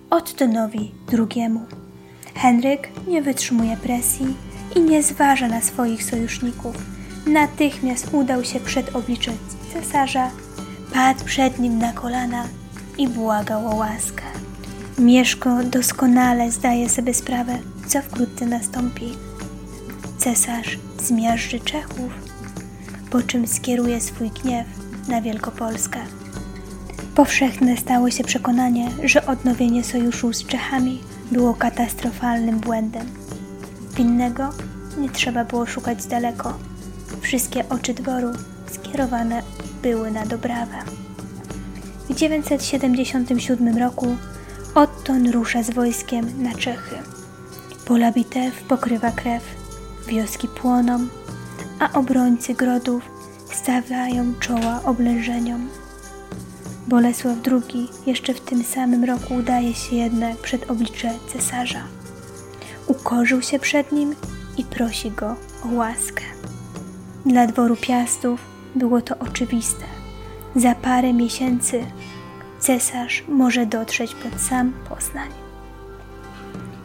Ottonowi II. Henryk nie wytrzymuje presji i nie zważa na swoich sojuszników. Natychmiast udał się przed oblicze cesarza, padł przed nim na kolana i błagał o łaskę. Mieszko doskonale zdaje sobie sprawę, co wkrótce nastąpi. Cesarz zmiażdży Czechów, po czym skieruje swój gniew na Wielkopolskę. Powszechne stało się przekonanie, że odnowienie sojuszu z Czechami było katastrofalnym błędem. Winnego nie trzeba było szukać daleko. Wszystkie oczy dworu skierowane były na Dobrawę. W 977 roku Otton rusza z wojskiem na Czechy. Pola bitew pokrywa krew, wioski płoną, a obrońcy grodów stawiają czoła oblężeniom. Bolesław II jeszcze w tym samym roku udaje się jednak przed oblicze cesarza. Ukorzył się przed nim i prosi go o łaskę. Dla dworu Piastów było to oczywiste. Za parę miesięcy cesarz może dotrzeć pod sam Poznań.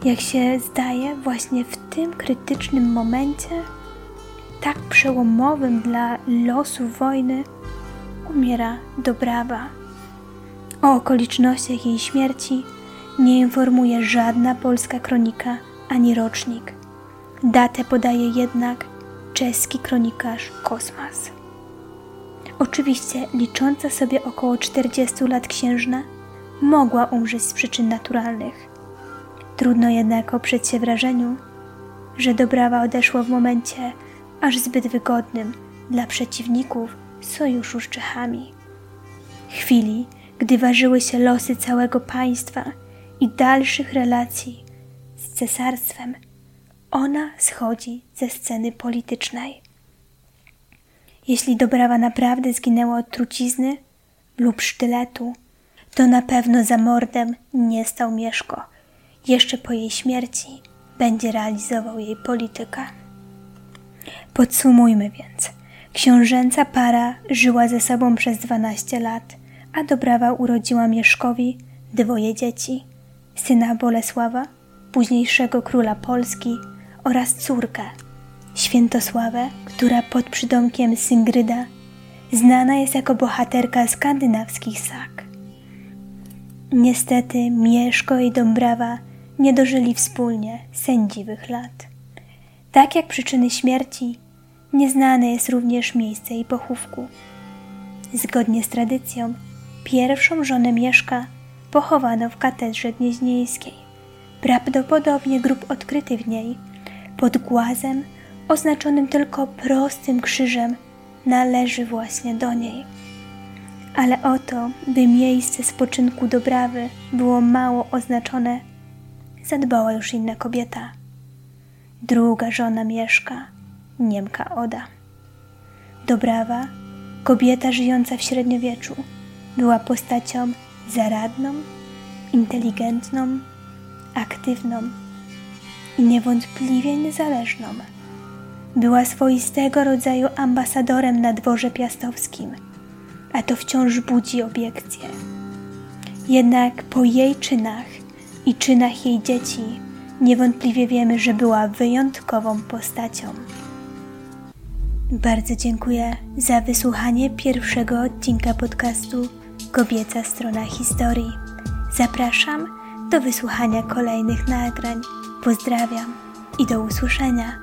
Jak się zdaje, właśnie w tym krytycznym momencie, tak przełomowym dla losu wojny, umiera Dobrawa. O okolicznościach jej śmierci nie informuje żadna polska kronika ani rocznik. Datę podaje jednak czeski kronikarz Kosmas. Oczywiście licząca sobie około 40 lat księżna mogła umrzeć z przyczyn naturalnych. Trudno jednak oprzeć się wrażeniu, że Dobrawa odeszła w momencie aż zbyt wygodnym dla przeciwników sojuszu z Czechami. Chwili, gdy ważyły się losy całego państwa i dalszych relacji z cesarstwem, ona schodzi ze sceny politycznej. Jeśli Dobrawa naprawdę zginęła od trucizny lub sztyletu, to na pewno za mordem nie stał Mieszko. Jeszcze po jej śmierci będzie realizował jej politykę. Podsumujmy więc. Książęca para żyła ze sobą przez 12 lat, a Dobrawa urodziła Mieszkowi dwoje dzieci: syna Bolesława, późniejszego króla Polski, oraz córkę, Świętosławę, która pod przydomkiem Syngryda znana jest jako bohaterka skandynawskich sag. Niestety Mieszko i Dąbrawa nie dożyli wspólnie sędziwych lat. Tak jak przyczyny śmierci, nieznane jest również miejsce jej pochówku. Zgodnie z tradycją, pierwszą żonę Mieszka pochowano w katedrze gnieźnieńskiej. Prawdopodobnie grób odkryty w niej pod głazem oznaczonym tylko prostym krzyżem należy właśnie do niej. Ale oto, by miejsce spoczynku Dobrawy było mało oznaczone, zadbała już inna kobieta. Druga żona Mieszka, Niemka Oda. Dobrawa, kobieta żyjąca w średniowieczu, była postacią zaradną, inteligentną, aktywną i niewątpliwie niezależną. Była swoistego rodzaju ambasadorem na dworze piastowskim, a to wciąż budzi obiekcje. Jednak po jej czynach i czynach jej dzieci niewątpliwie wiemy, że była wyjątkową postacią. Bardzo dziękuję za wysłuchanie pierwszego odcinka podcastu Kobieca strona historii. Zapraszam do wysłuchania kolejnych nagrań. Pozdrawiam i do usłyszenia.